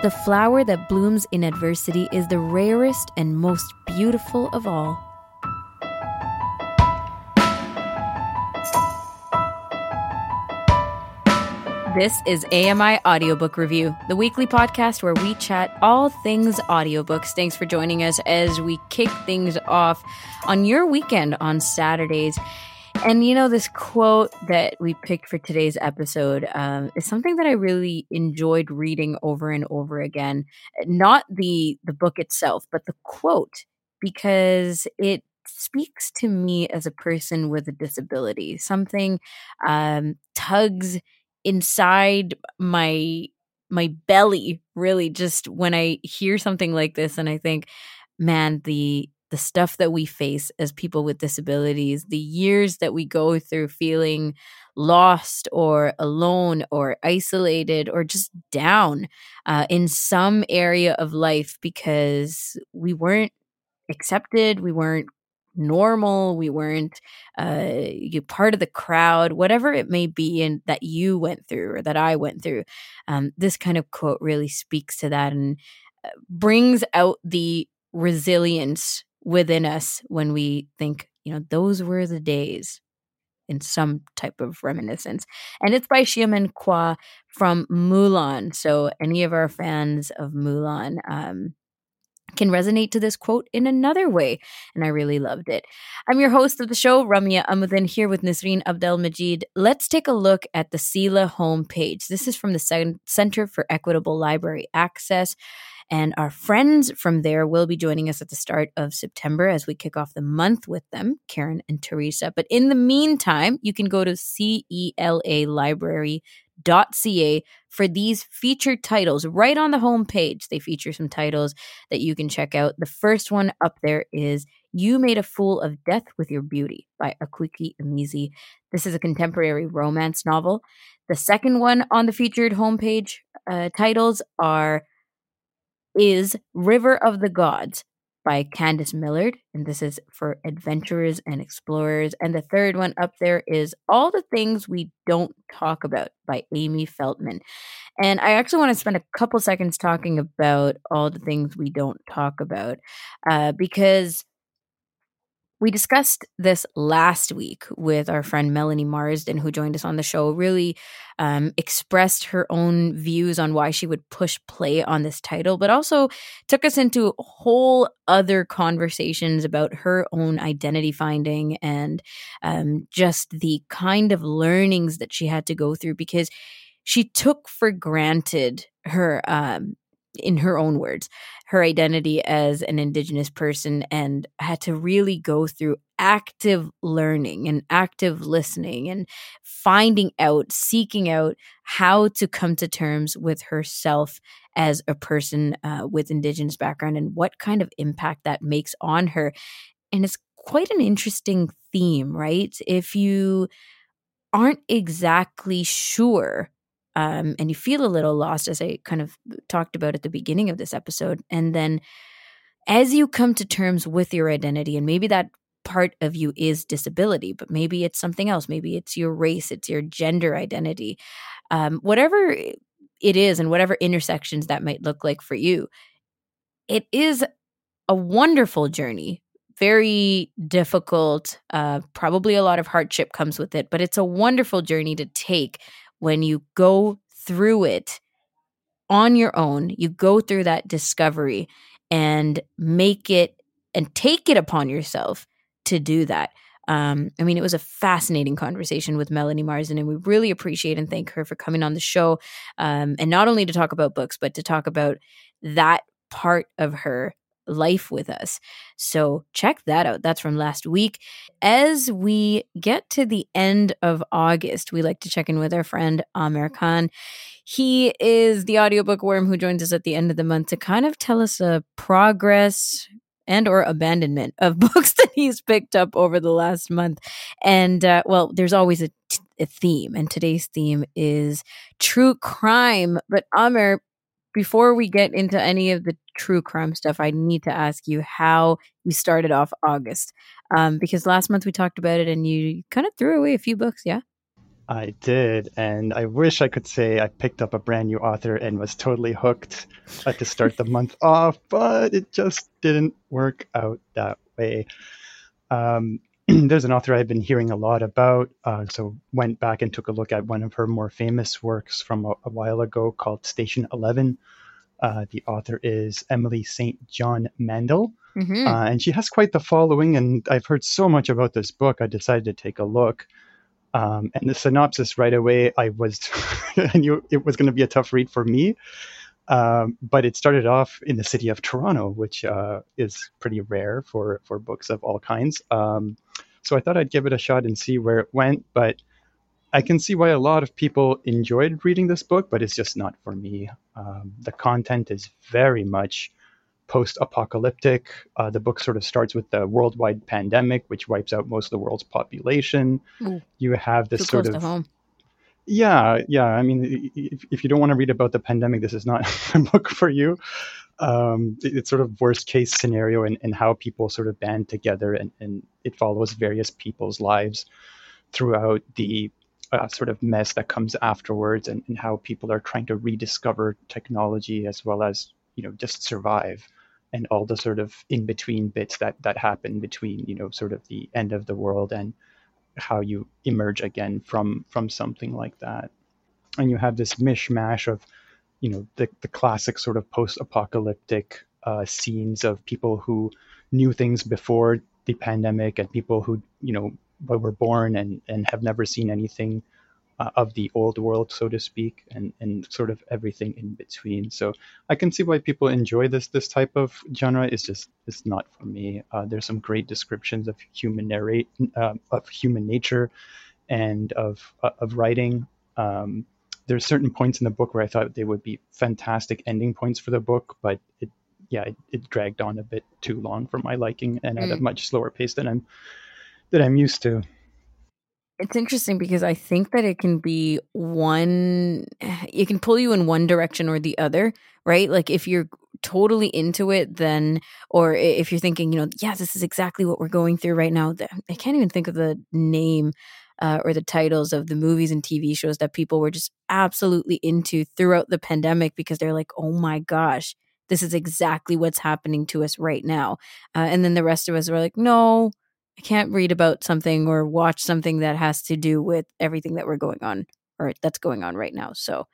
The flower that blooms in adversity is the rarest and most beautiful of all. This is AMI Audiobook Review, the weekly podcast where we chat all things audiobooks. Thanks for joining us as we kick things off on your weekend on Saturdays. And you know, this quote that we picked for today's episode um, is something that I really enjoyed reading over and over again. Not the the book itself, but the quote, because it speaks to me as a person with a disability. Something um, tugs inside my my belly, really, just when I hear something like this, and I think, man, the the stuff that we face as people with disabilities, the years that we go through feeling lost or alone or isolated or just down uh, in some area of life because we weren't accepted, we weren't normal, we weren't uh, you part of the crowd, whatever it may be, and that you went through or that I went through. Um, this kind of quote really speaks to that and uh, brings out the resilience within us when we think, you know, those were the days in some type of reminiscence. And it's by Xiaomin Kwa from Mulan. So any of our fans of Mulan um, can resonate to this quote in another way. And I really loved it. I'm your host of the show, Ramya Amuddin, here with Nisreen Abdel Majid. Let's take a look at the CELA homepage. This is from the Center for Equitable Library Access. And our friends from there will be joining us at the start of September as we kick off the month with them, Karen and Teresa. But in the meantime, you can go to CELAlibrary.ca for these featured titles right on the home page. They feature some titles that you can check out. The first one up there is You Made a Fool of Death with Your Beauty by Akwaeke Emezi. This is a contemporary romance novel. The second one on the featured homepage uh, titles are is River of the Gods by Candice Millard, and this is for adventurers and explorers. And the third one up there is All the Things We Don't Talk About by Amy Feltman. And I actually want to spend a couple seconds talking about all the things we don't talk about uh, because we discussed this last week with our friend Melanie Marsden, who joined us on the show, really um, expressed her own views on why she would push play on this title, but also took us into whole other conversations about her own identity finding and um, just the kind of learnings that she had to go through because she took for granted her um, in her own words, her identity as an Indigenous person and had to really go through active learning and active listening and finding out, seeking out how to come to terms with herself as a person uh, with Indigenous background and what kind of impact that makes on her. And it's quite an interesting theme, right? If you aren't exactly sure um, and you feel a little lost, as I kind of talked about at the beginning of this episode. And then as you come to terms with your identity, and maybe that part of you is disability, but maybe it's something else. Maybe it's your race, it's your gender identity, um, whatever it is, and whatever intersections that might look like for you. It is a wonderful journey very difficult. Uh, probably a lot of hardship comes with it, but it's a wonderful journey to take when you go through it on your own, you go through that discovery and make it and take it upon yourself to do that. Um, I mean, it was a fascinating conversation with Melanie Marsden, and we really appreciate and thank her for coming on the show. Um, and not only to talk about books, but to talk about that part of her life with us. So check that out. That's from last week. As we get to the end of August, we like to check in with our friend Amir Khan. He is the audiobook worm who joins us at the end of the month to kind of tell us a progress and or abandonment of books that he's picked up over the last month. And uh, well, there's always a, t- a theme, and today's theme is true crime. But Amir, before we get into any of the true crime stuff, I need to ask you how you started off August. Um, because last month we talked about it and you kind of threw away a few books, yeah? I did, and I wish I could say I picked up a brand new author and was totally hooked uh, to start the month off, but it just didn't work out that way. Um, there's an author I've been hearing a lot about, uh, so went back and took a look at one of her more famous works from a, a while ago called Station Eleven. Uh, the author is Emily St. John Mandel, mm-hmm. uh, and she has quite the following. And I've heard so much about this book, I decided to take a look. Um, and the synopsis right away, I was, I knew it was going to be a tough read for me. Um, but it started off in the city of Toronto, which uh, is pretty rare for for books of all kinds. Um, so I thought I'd give it a shot and see where it went. But I can see why a lot of people enjoyed reading this book, but it's just not for me. Um, the content is very much post-apocalyptic. Uh, the book sort of starts with the worldwide pandemic, which wipes out most of the world's population. Mm. You have this sort of yeah, yeah. I mean, if, if you don't want to read about the pandemic, this is not a book for you. Um, it, it's sort of worst case scenario and how people sort of band together, and, and it follows various people's lives throughout the uh, sort of mess that comes afterwards, and, and how people are trying to rediscover technology as well as you know just survive and all the sort of in between bits that that happen between you know sort of the end of the world and how you emerge again from from something like that. And you have this mishmash of you know the, the classic sort of post-apocalyptic uh, scenes of people who knew things before the pandemic and people who you know were born and and have never seen anything uh, of the old world, so to speak, and, and sort of everything in between. So I can see why people enjoy this this type of genre. It's just it's not for me. Uh, there's some great descriptions of human narrate uh, of human nature and of uh, of writing. Um, there's certain points in the book where I thought they would be fantastic ending points for the book, but it yeah it, it dragged on a bit too long for my liking and at a mm. much slower pace than I'm that I'm used to. It's interesting because I think that it can be one, it can pull you in one direction or the other, right? Like if you're totally into it, then, or if you're thinking, you know, yeah, this is exactly what we're going through right now. I can't even think of the name uh, or the titles of the movies and TV shows that people were just absolutely into throughout the pandemic because they're like, oh my gosh, this is exactly what's happening to us right now. Uh, and then the rest of us were like, no, I can't read about something or watch something that has to do with everything that we're going on or that's going on right now. So,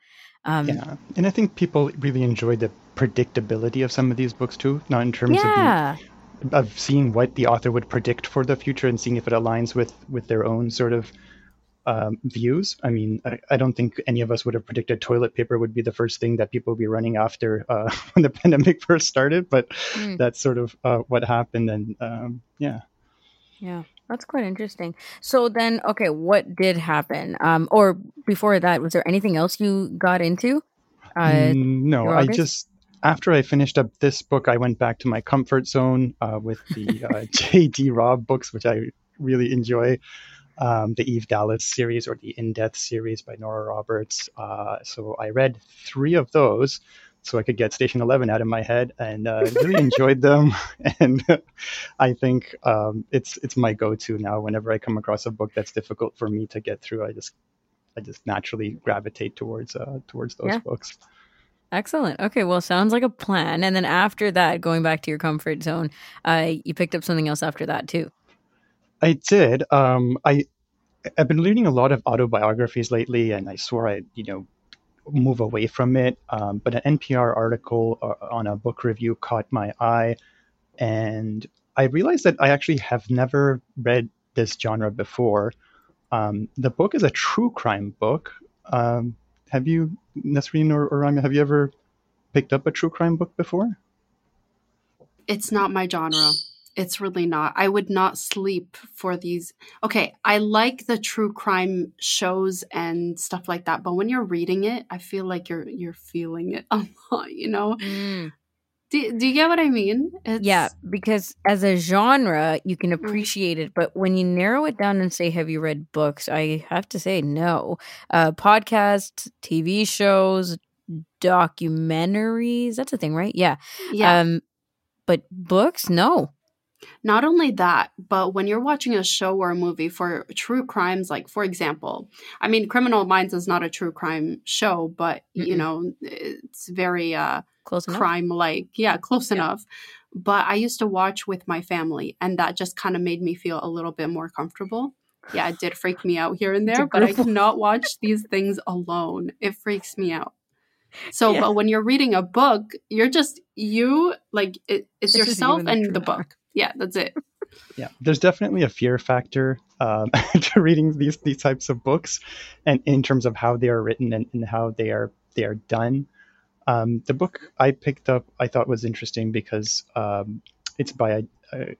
um, yeah, and I think people really enjoy the predictability of some of these books too, not in terms yeah. of the, of seeing what the author would predict for the future and seeing if it aligns with with their own sort of um, views. I mean, I, I, don't think any of us would have predicted toilet paper would be the first thing that people would be running after uh, when the pandemic first started, but mm. that's sort of uh, what happened. And um, yeah. Yeah, that's quite interesting. So then, okay, what did happen? Um, or before that, was there anything else you got into? Uh, mm, no, I just after I finished up this book, I went back to my comfort zone uh, with the uh, J.D. Robb books, which I really enjoy. Um, the Eve Dallas series or the In Death series by Nora Roberts. Uh, so I read three of those so I could get Station Eleven out of my head, and uh, really enjoyed them. And I think um, it's it's my go-to now. Whenever I come across a book that's difficult for me to get through, I just I just naturally gravitate towards uh, towards those yeah. books. Excellent. Okay, well, sounds like a plan. And then after that, going back to your comfort zone, uh, you picked up something else after that too. I did. Um, I I've been reading a lot of autobiographies lately, and I swore I you know move away from it. Um, but an NPR article uh, on a book review caught my eye, and I realized that I actually have never read this genre before. Um, the book is a true crime book. Um, have you, Nasreen or, or have you ever picked up a true crime book before? It's not my genre. It's really not. I would not sleep for these. Okay, I like the true crime shows and stuff like that, but when you're reading it, I feel like you're you're feeling it a lot, you know? Mm. Do, do you get what I mean? It's... Yeah, because as a genre, you can mm. appreciate it, but when you narrow it down and say, "Have you read books?" I have to say no. Uh, podcasts, TV shows, documentaries—that's a thing, right? Yeah. Yeah. Um, but books, no. Not only that, but when you're watching a show or a movie for true crimes, like for example, I mean, Criminal Minds is not a true crime show, but you Mm-mm. know, it's very uh, Close crime like. Yeah, close Yeah. enough. But I used to watch with my family, and that just kind of made me feel a little bit more comfortable. Yeah, it did freak me out here and there, but I cannot watch these things alone. It freaks me out. So, Yeah. but when you're reading a book, you're just you, like it, it's, It's just you yourself and the the book. Yeah, that's it. Yeah, there's definitely a fear factor um, to reading these these types of books, and in terms of how they are written and, and how they are they are done. Um, the book I picked up I thought was interesting because um, it's by a, a,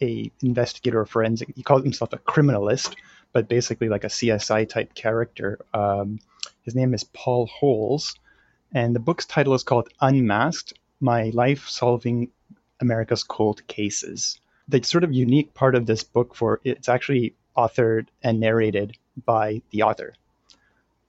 a investigator or forensic. He calls himself a criminalist, but basically like a CSI type character. Um, his name is Paul Holes, and the book's title is called Unmasked: My Life Solving America's Cold Cases the sort of unique part of this book for it's actually authored and narrated by the author.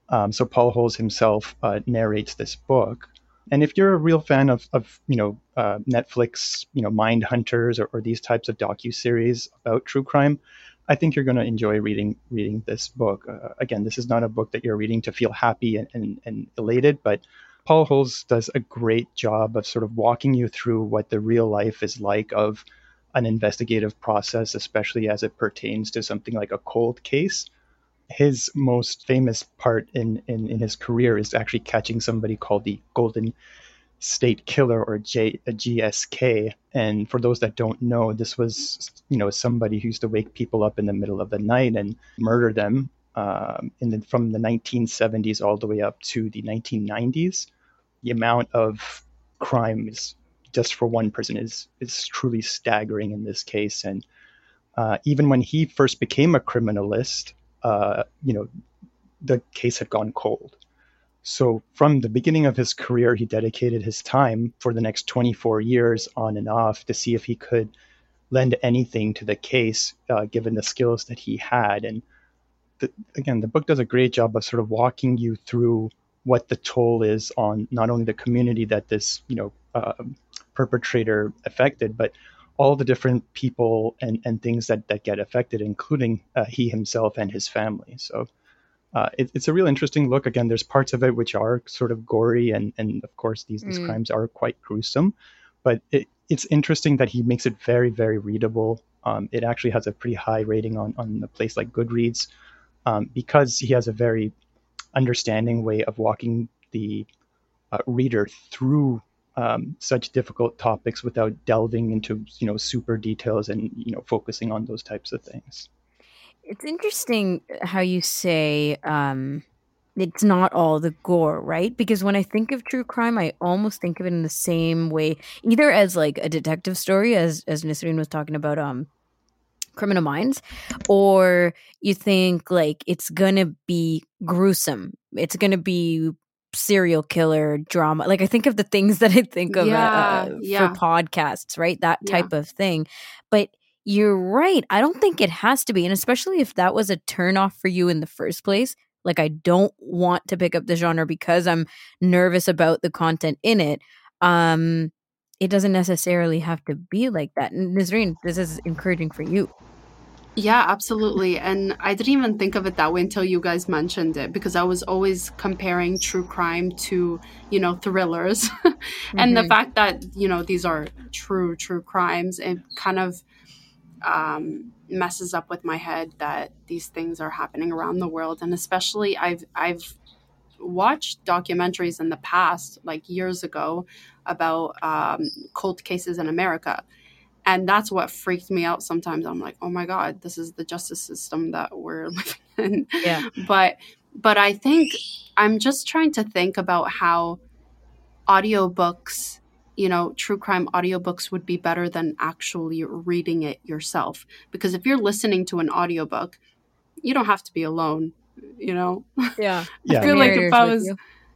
Um, so Paul Holes himself uh, narrates this book. And if you're a real fan of, of you know uh, Netflix, you know Mind Hunters or, or these types of docu series about true crime, I think you're going to enjoy reading reading this book. Uh, again, this is not a book that you're reading to feel happy and, and, and elated, but Paul Holes does a great job of sort of walking you through what the real life is like of an investigative process, especially as it pertains to something like a cold case. His most famous part in, in, in his career is actually catching somebody called the Golden State Killer or J, uh, a GSK. And for those that don't know, this was you know somebody who used to wake people up in the middle of the night and murder them um, the, from the 1970s all the way up to the 1990s. The amount of crimes just for one person is is truly staggering in this case. And uh, even when he first became a criminalist, uh, you know, the case had gone cold. So from the beginning of his career, he dedicated his time for the next 24 years on and off to see if he could lend anything to the case, uh, given the skills that he had. And the, again, the book does a great job of sort of walking you through what the toll is on not only the community that this, you know, uh, perpetrator affected, but all the different people and, and things that, that get affected, including uh, he himself and his family. So uh, it, it's a real interesting look. Again, there's parts of it which are sort of gory, and, and of course, these, these Mm. crimes are quite gruesome. But it, it's interesting that he makes it very, very readable. Um, it actually has a pretty high rating on, on a place like Goodreads um, because he has a very understanding way of walking the uh, reader through um, such difficult topics without delving into you know super details and you know focusing on those types of things. It's interesting how you say um, it's not all the gore, right? Because when I think of true crime, I almost think of it in the same way, either as like a detective story, as as Nisreen was talking about, um, Criminal Minds, or you think like it's gonna be gruesome. It's gonna be serial killer drama. Like I think of the things that I think of uh, Yeah, uh, yeah. for podcasts, right? That Yeah. type of thing. But you're right. I don't think it has to be, and especially if that was a turnoff for you in the first place. Like I don't want to pick up the genre because I'm nervous about the content in it. Um, it doesn't necessarily have to be like that. Nazreen, this is encouraging for you. Yeah, absolutely. And I didn't even think of it that way until you guys mentioned it because I was always comparing true crime to, you know, thrillers. and the Mhm. fact that, you know, these are true, true crimes, it kind of um, messes up with my head that these things are happening around the world. And especially I've, I've, watched documentaries in the past like years ago about um, cold cases in america. And that's what freaked me out sometimes. I'm like oh my god this is the justice system that we're living in. Yeah. but but i think i'm just trying to think about how audiobooks you know true crime audiobooks would be better than actually reading it yourself. Because if you're listening to an audiobook you don't have to be alone you know Yeah. Yeah, feel like if I was-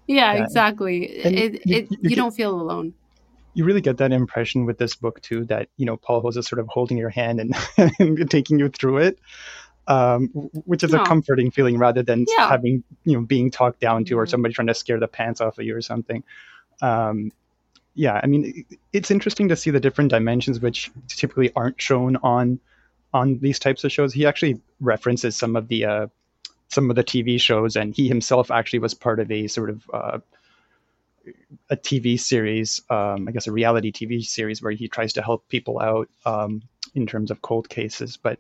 yeah, Yeah. exactly And it, you- it, you you, get- don't feel alone you really get that impression with this book too that you know Paul Holes is sort of holding your hand and, and taking you through it, um, which is Yeah. a comforting feeling rather than Yeah. having you know being talked down to or Mhm. somebody trying to scare the pants off of you or something. Um, yeah, I mean, it's interesting to see the different dimensions which typically aren't shown on on these types of shows. He actually references some of the uh, some of the TV shows, and he himself actually was part of a sort of uh, a TV series, um, I guess a reality TV series where he tries to help people out um, in terms of cold cases. But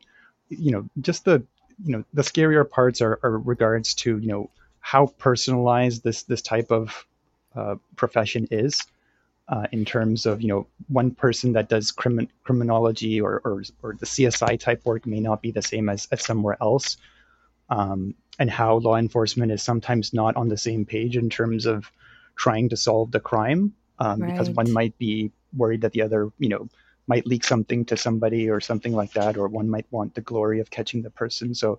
you know, just the you know the scarier parts are, are regards to you know how personalized this this type of uh, profession is. Uh, in terms of you know one person that does crimin- criminology or, or, or the CSI type work may not be the same as, as somewhere else, um, and how law enforcement is sometimes not on the same page in terms of trying to solve the crime um, right. because one might be worried that the other you know might leak something to somebody or something like that, or one might want the glory of catching the person. So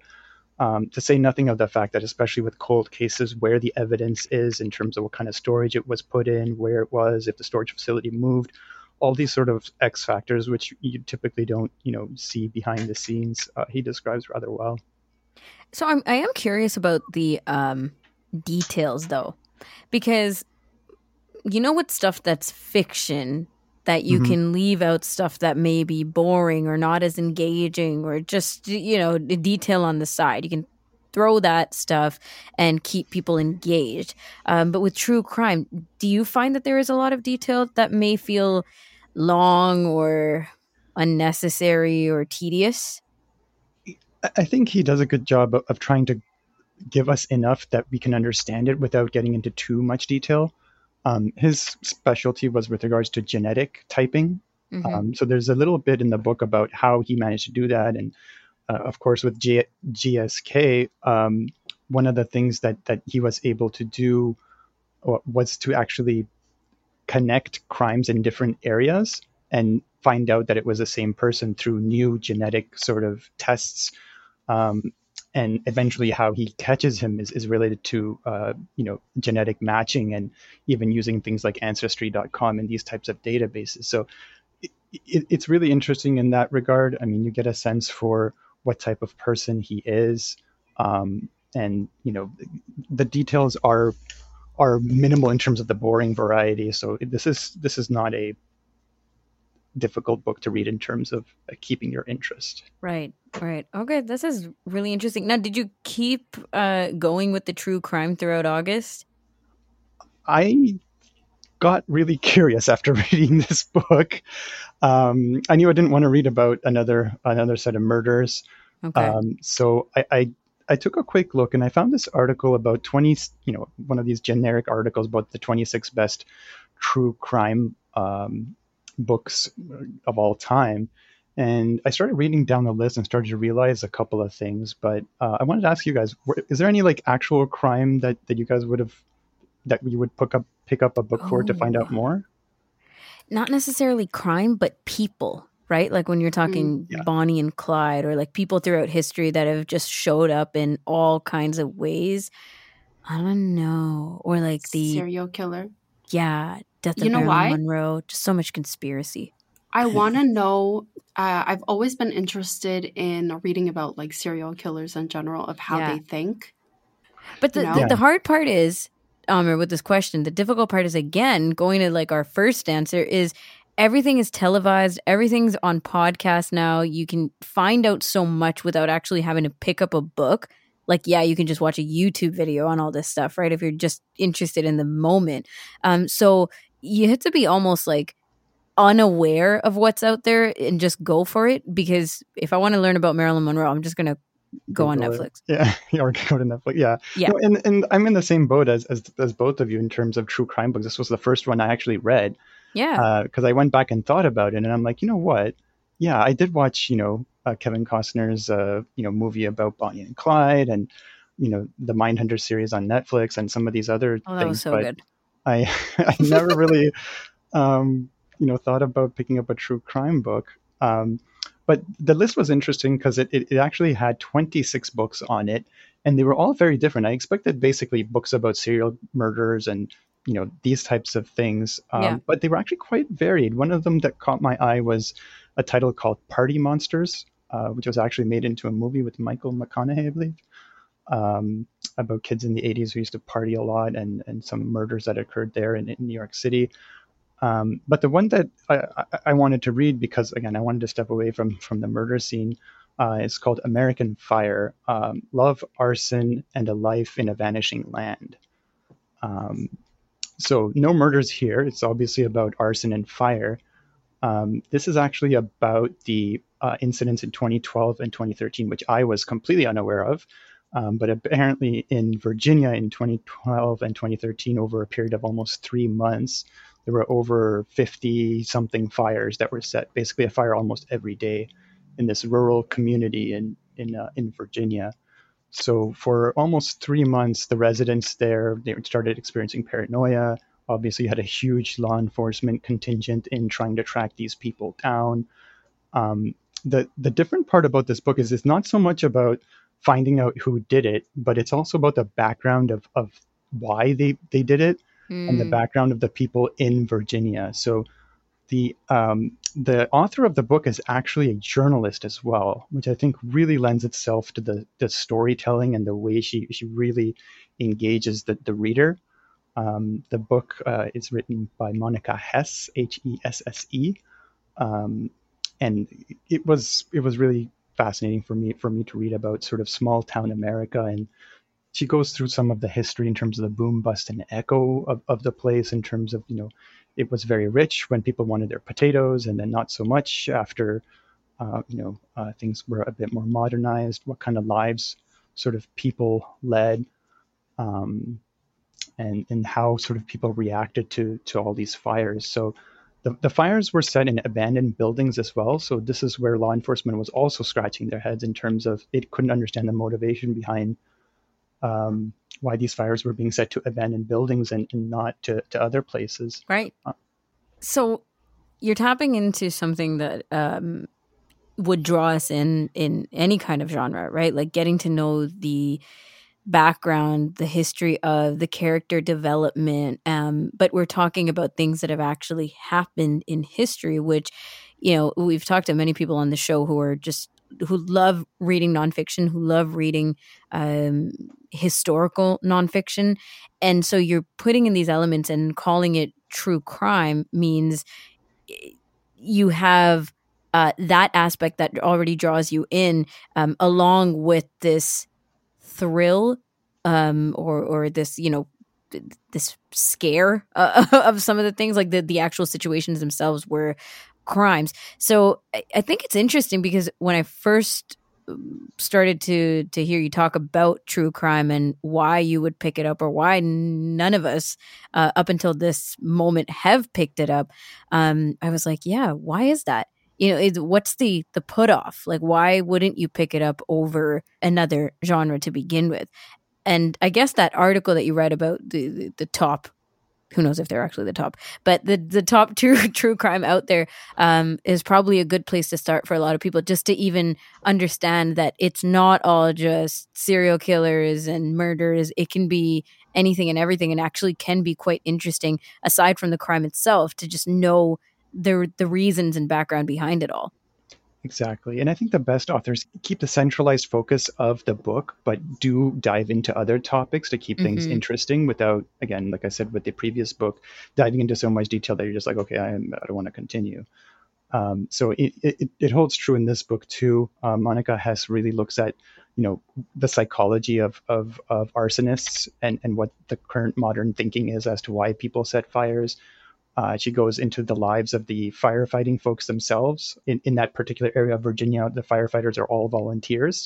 um, to say nothing of the fact that, especially with cold cases, where the evidence is in terms of what kind of storage it was put in, where it was, if the storage facility moved, all these sort of X factors, which you typically don't, you know, see behind the scenes, uh, he describes rather well. So I'm I am curious about the um, details though, because you know, with stuff that's fiction, that you mm-hmm. can leave out stuff that may be boring or not as engaging or just you know the detail on the side. You can throw that stuff and keep people engaged. Um, but with true crime do you find that there is a lot of detail that may feel long or unnecessary or tedious i think he does a good job of, of trying to give us enough that we can understand it without getting into too much detail um, his specialty was with regards to genetic typing. Mm-hmm. Um, so there's a little bit in the book about how he managed to do that, and uh, of course with G- GSK, um, one of the things that that he was able to do was to actually connect crimes in different areas and find out that it was the same person through new genetic sort of tests. Um, and eventually how he catches him is, is related to uh, you know genetic matching and even using things like ancestry.com and these types of databases. So it, it, it's really interesting in that regard. I mean you get a sense for what type of person he is um, and you know the details are are minimal in terms of the boring variety. So this is this is not a difficult book to read in terms of uh, keeping your interest. Right, right. Okay, this is really interesting. Now, did you keep uh, going with the true crime throughout August? I got really curious after reading this book. Um, I knew I didn't want to read about another another set of murders. Okay. Um, so I, I I took a quick look and I found this article about 20, you know, one of these generic articles about the 26 best true crime um, books of all time. And I started reading down the list and started to realize a couple of things. But uh, I wanted to ask you guys: Is there any like actual crime that, that you guys would have that you would pick up pick up a book oh. for to find out oh. more? Not necessarily crime, but people, right? Like when you're talking mm, yeah. Bonnie and Clyde, or like people throughout history that have just showed up in all kinds of ways. I don't know, or like the serial killer. Yeah, Death of you know Marilyn why? Monroe. Just so much conspiracy. I want to know. Uh, I've always been interested in reading about like serial killers in general of how yeah. they think. But the, the, the, hard part is, um, with this question, the difficult part is again going to like our first answer is everything is televised, everything's on podcast now. You can find out so much without actually having to pick up a book like yeah you can just watch a youtube video on all this stuff right if you're just interested in the moment um so you have to be almost like unaware of what's out there and just go for it because if I want to learn about Marilyn Monroe, I'm just gonna go on Netflix. Yeah, or go to Netflix. Yeah, yeah. No, and and I'm in the same boat as, as as both of you in terms of true crime books. This was the first one I actually read. Yeah, because uh, I went back and thought about it, and I'm like, you know what? Yeah, I did watch, you know, uh, Kevin Costner's, uh, you know, movie about Bonnie and Clyde, and you know, the Mindhunter series on Netflix, and some of these other oh, things. so but good. I I never really um, you know thought about picking up a true crime book. Um, but the list was interesting because it, it, it, actually had 26 books on it, and they were all very different. I expected basically books about serial murders and you know these types of things, um, yeah. but they were actually quite varied. One of them that caught my eye was a title called Party Monsters, uh, which was actually made into a movie with Michael McConaughey, I believe um, about kids in the 80s who used to party a lot and, and some murders that occurred there in, in New York City. Um, but the one that I, I, wanted to read because again I wanted to step away from from the murder scene uh, is called American Fire: um, Love, Arson, and a Life in a Vanishing Land. Um, so no murders here. It's obviously about arson and fire. Um, this is actually about the uh, incidents in 2012 and 2013, which I was completely unaware of. Um, but apparently, in Virginia in 2012 and 2013, over a period of almost three months, there were over 50 something fires that were set, basically a fire almost every day in this rural community in in uh, in Virginia. So for almost three months, the residents there they started experiencing paranoia. Obviously, you had a huge law enforcement contingent in trying to track these people down. Um, the the different part about this book is it's not so much about finding out who did it, but it's also about the background of, of why they, they did it mm. and the hmm. background of the people in Virginia. So the um, the author of the book is actually a journalist as well, which I think really lends itself to the, the storytelling and the way she, she really engages the, the reader. Um, the book uh, is written by Monica Hesse, H E S S E, um, and it was it was really fascinating for me for me to read about sort of small town America. And she goes through some of the history in terms of the boom bust and echo of, of the place in terms of you know it was very rich when people wanted their potatoes and then not so much after uh, you know uh, things were a bit more modernized what kind of lives sort of people led um, and and how sort of people reacted to to all these fires. So the, the fires were set in abandoned buildings as well. So this is where law enforcement was also scratching their heads in terms of it couldn't understand the motivation behind um, why these fires were being set to abandoned buildings and, and not to, to other places. Right. Uh, so you're tapping into something that um, would draw us in in any kind of genre, right? Like getting to know the background, the history of the character development. Um, but we're talking about things that have actually happened in history, which, you know, we've talked to many people on the show who are just who love reading nonfiction, who love reading um, historical nonfiction. And so you're putting in these elements and calling it true crime means you have uh, that aspect that already draws you in, um, along with this thrill um, or or this you know this scare uh, of some of the things like the the actual situations themselves were crimes. So I, I think it's interesting because when I first um, started to to hear you talk about true crime and why you would pick it up or why none of us uh, up until this moment have picked it up um, i was like yeah why is that you know what's the the put off like why wouldn't you pick it up over another genre to begin with? And i guess that article that you read about the the, the top who knows if they're actually the top but the the top true true crime out there um, is probably a good place to start for a lot of people just to even understand that it's not all just serial killers and murders. It can be anything and everything and actually can be quite interesting aside from the crime itself to just know the the reasons and background behind it all. Exactly. And I think the best authors keep the centralized focus of the book, but do dive into other topics to keep mm-hmm. things interesting without, again, like I said with the previous book, diving into so much detail that you're just like, okay, I, I don't want to continue. Um, so it, it, it, holds true in this book too. Uh, Monica Hesse really looks at, you know, the psychology of, of, of arsonists and, and what the current modern thinking is as to why people set fires. Uh, she goes into the lives of the firefighting folks themselves. In, in that particular area of Virginia, the firefighters are all volunteers.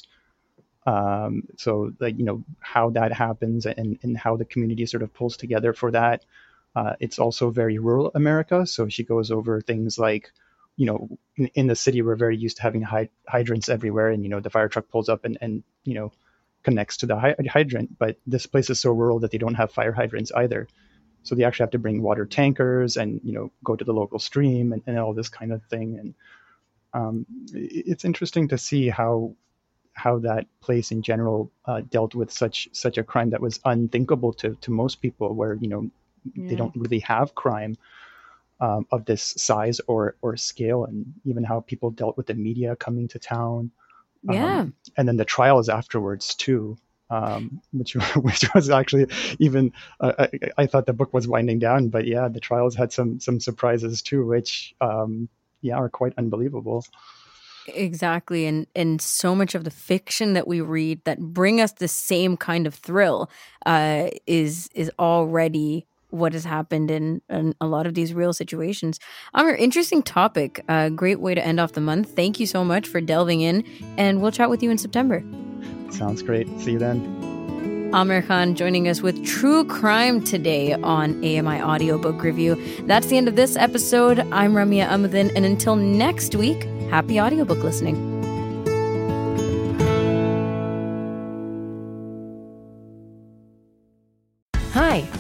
Um, so, like, you know, how that happens and, and how the community sort of pulls together for that. Uh, it's also very rural America. So she goes over things like, you know, in, in the city, we're very used to having hy- hydrants everywhere. And, you know, the fire truck pulls up and, and you know, connects to the hy- hydrant. But this place is so rural that they don't have fire hydrants either. So they actually have to bring water tankers and you know go to the local stream and, and all this kind of thing. And um, it's interesting to see how how that place in general uh, dealt with such such a crime that was unthinkable to to most people, where you know yeah. they don't really have crime. Um, of this size or or scale, and even how people dealt with the media coming to town. Yeah, um, and then the trials afterwards too. Um, which which was actually even uh, I, I, thought the book was winding down, but yeah, the trials had some some surprises too, which um, yeah are quite unbelievable. Exactly, and and so much of the fiction that we read that bring us the same kind of thrill uh, is is already what has happened in, in, a lot of these real situations. Amir, interesting topic. Uh, great way to end off the month. Thank you so much for delving in, and we'll chat with you in September. Sounds great. See you then. Amir Khan joining us with True Crime today on AMI Audiobook Review. That's the end of this episode. I'm Ramia Amadin, and until next week, happy audiobook listening.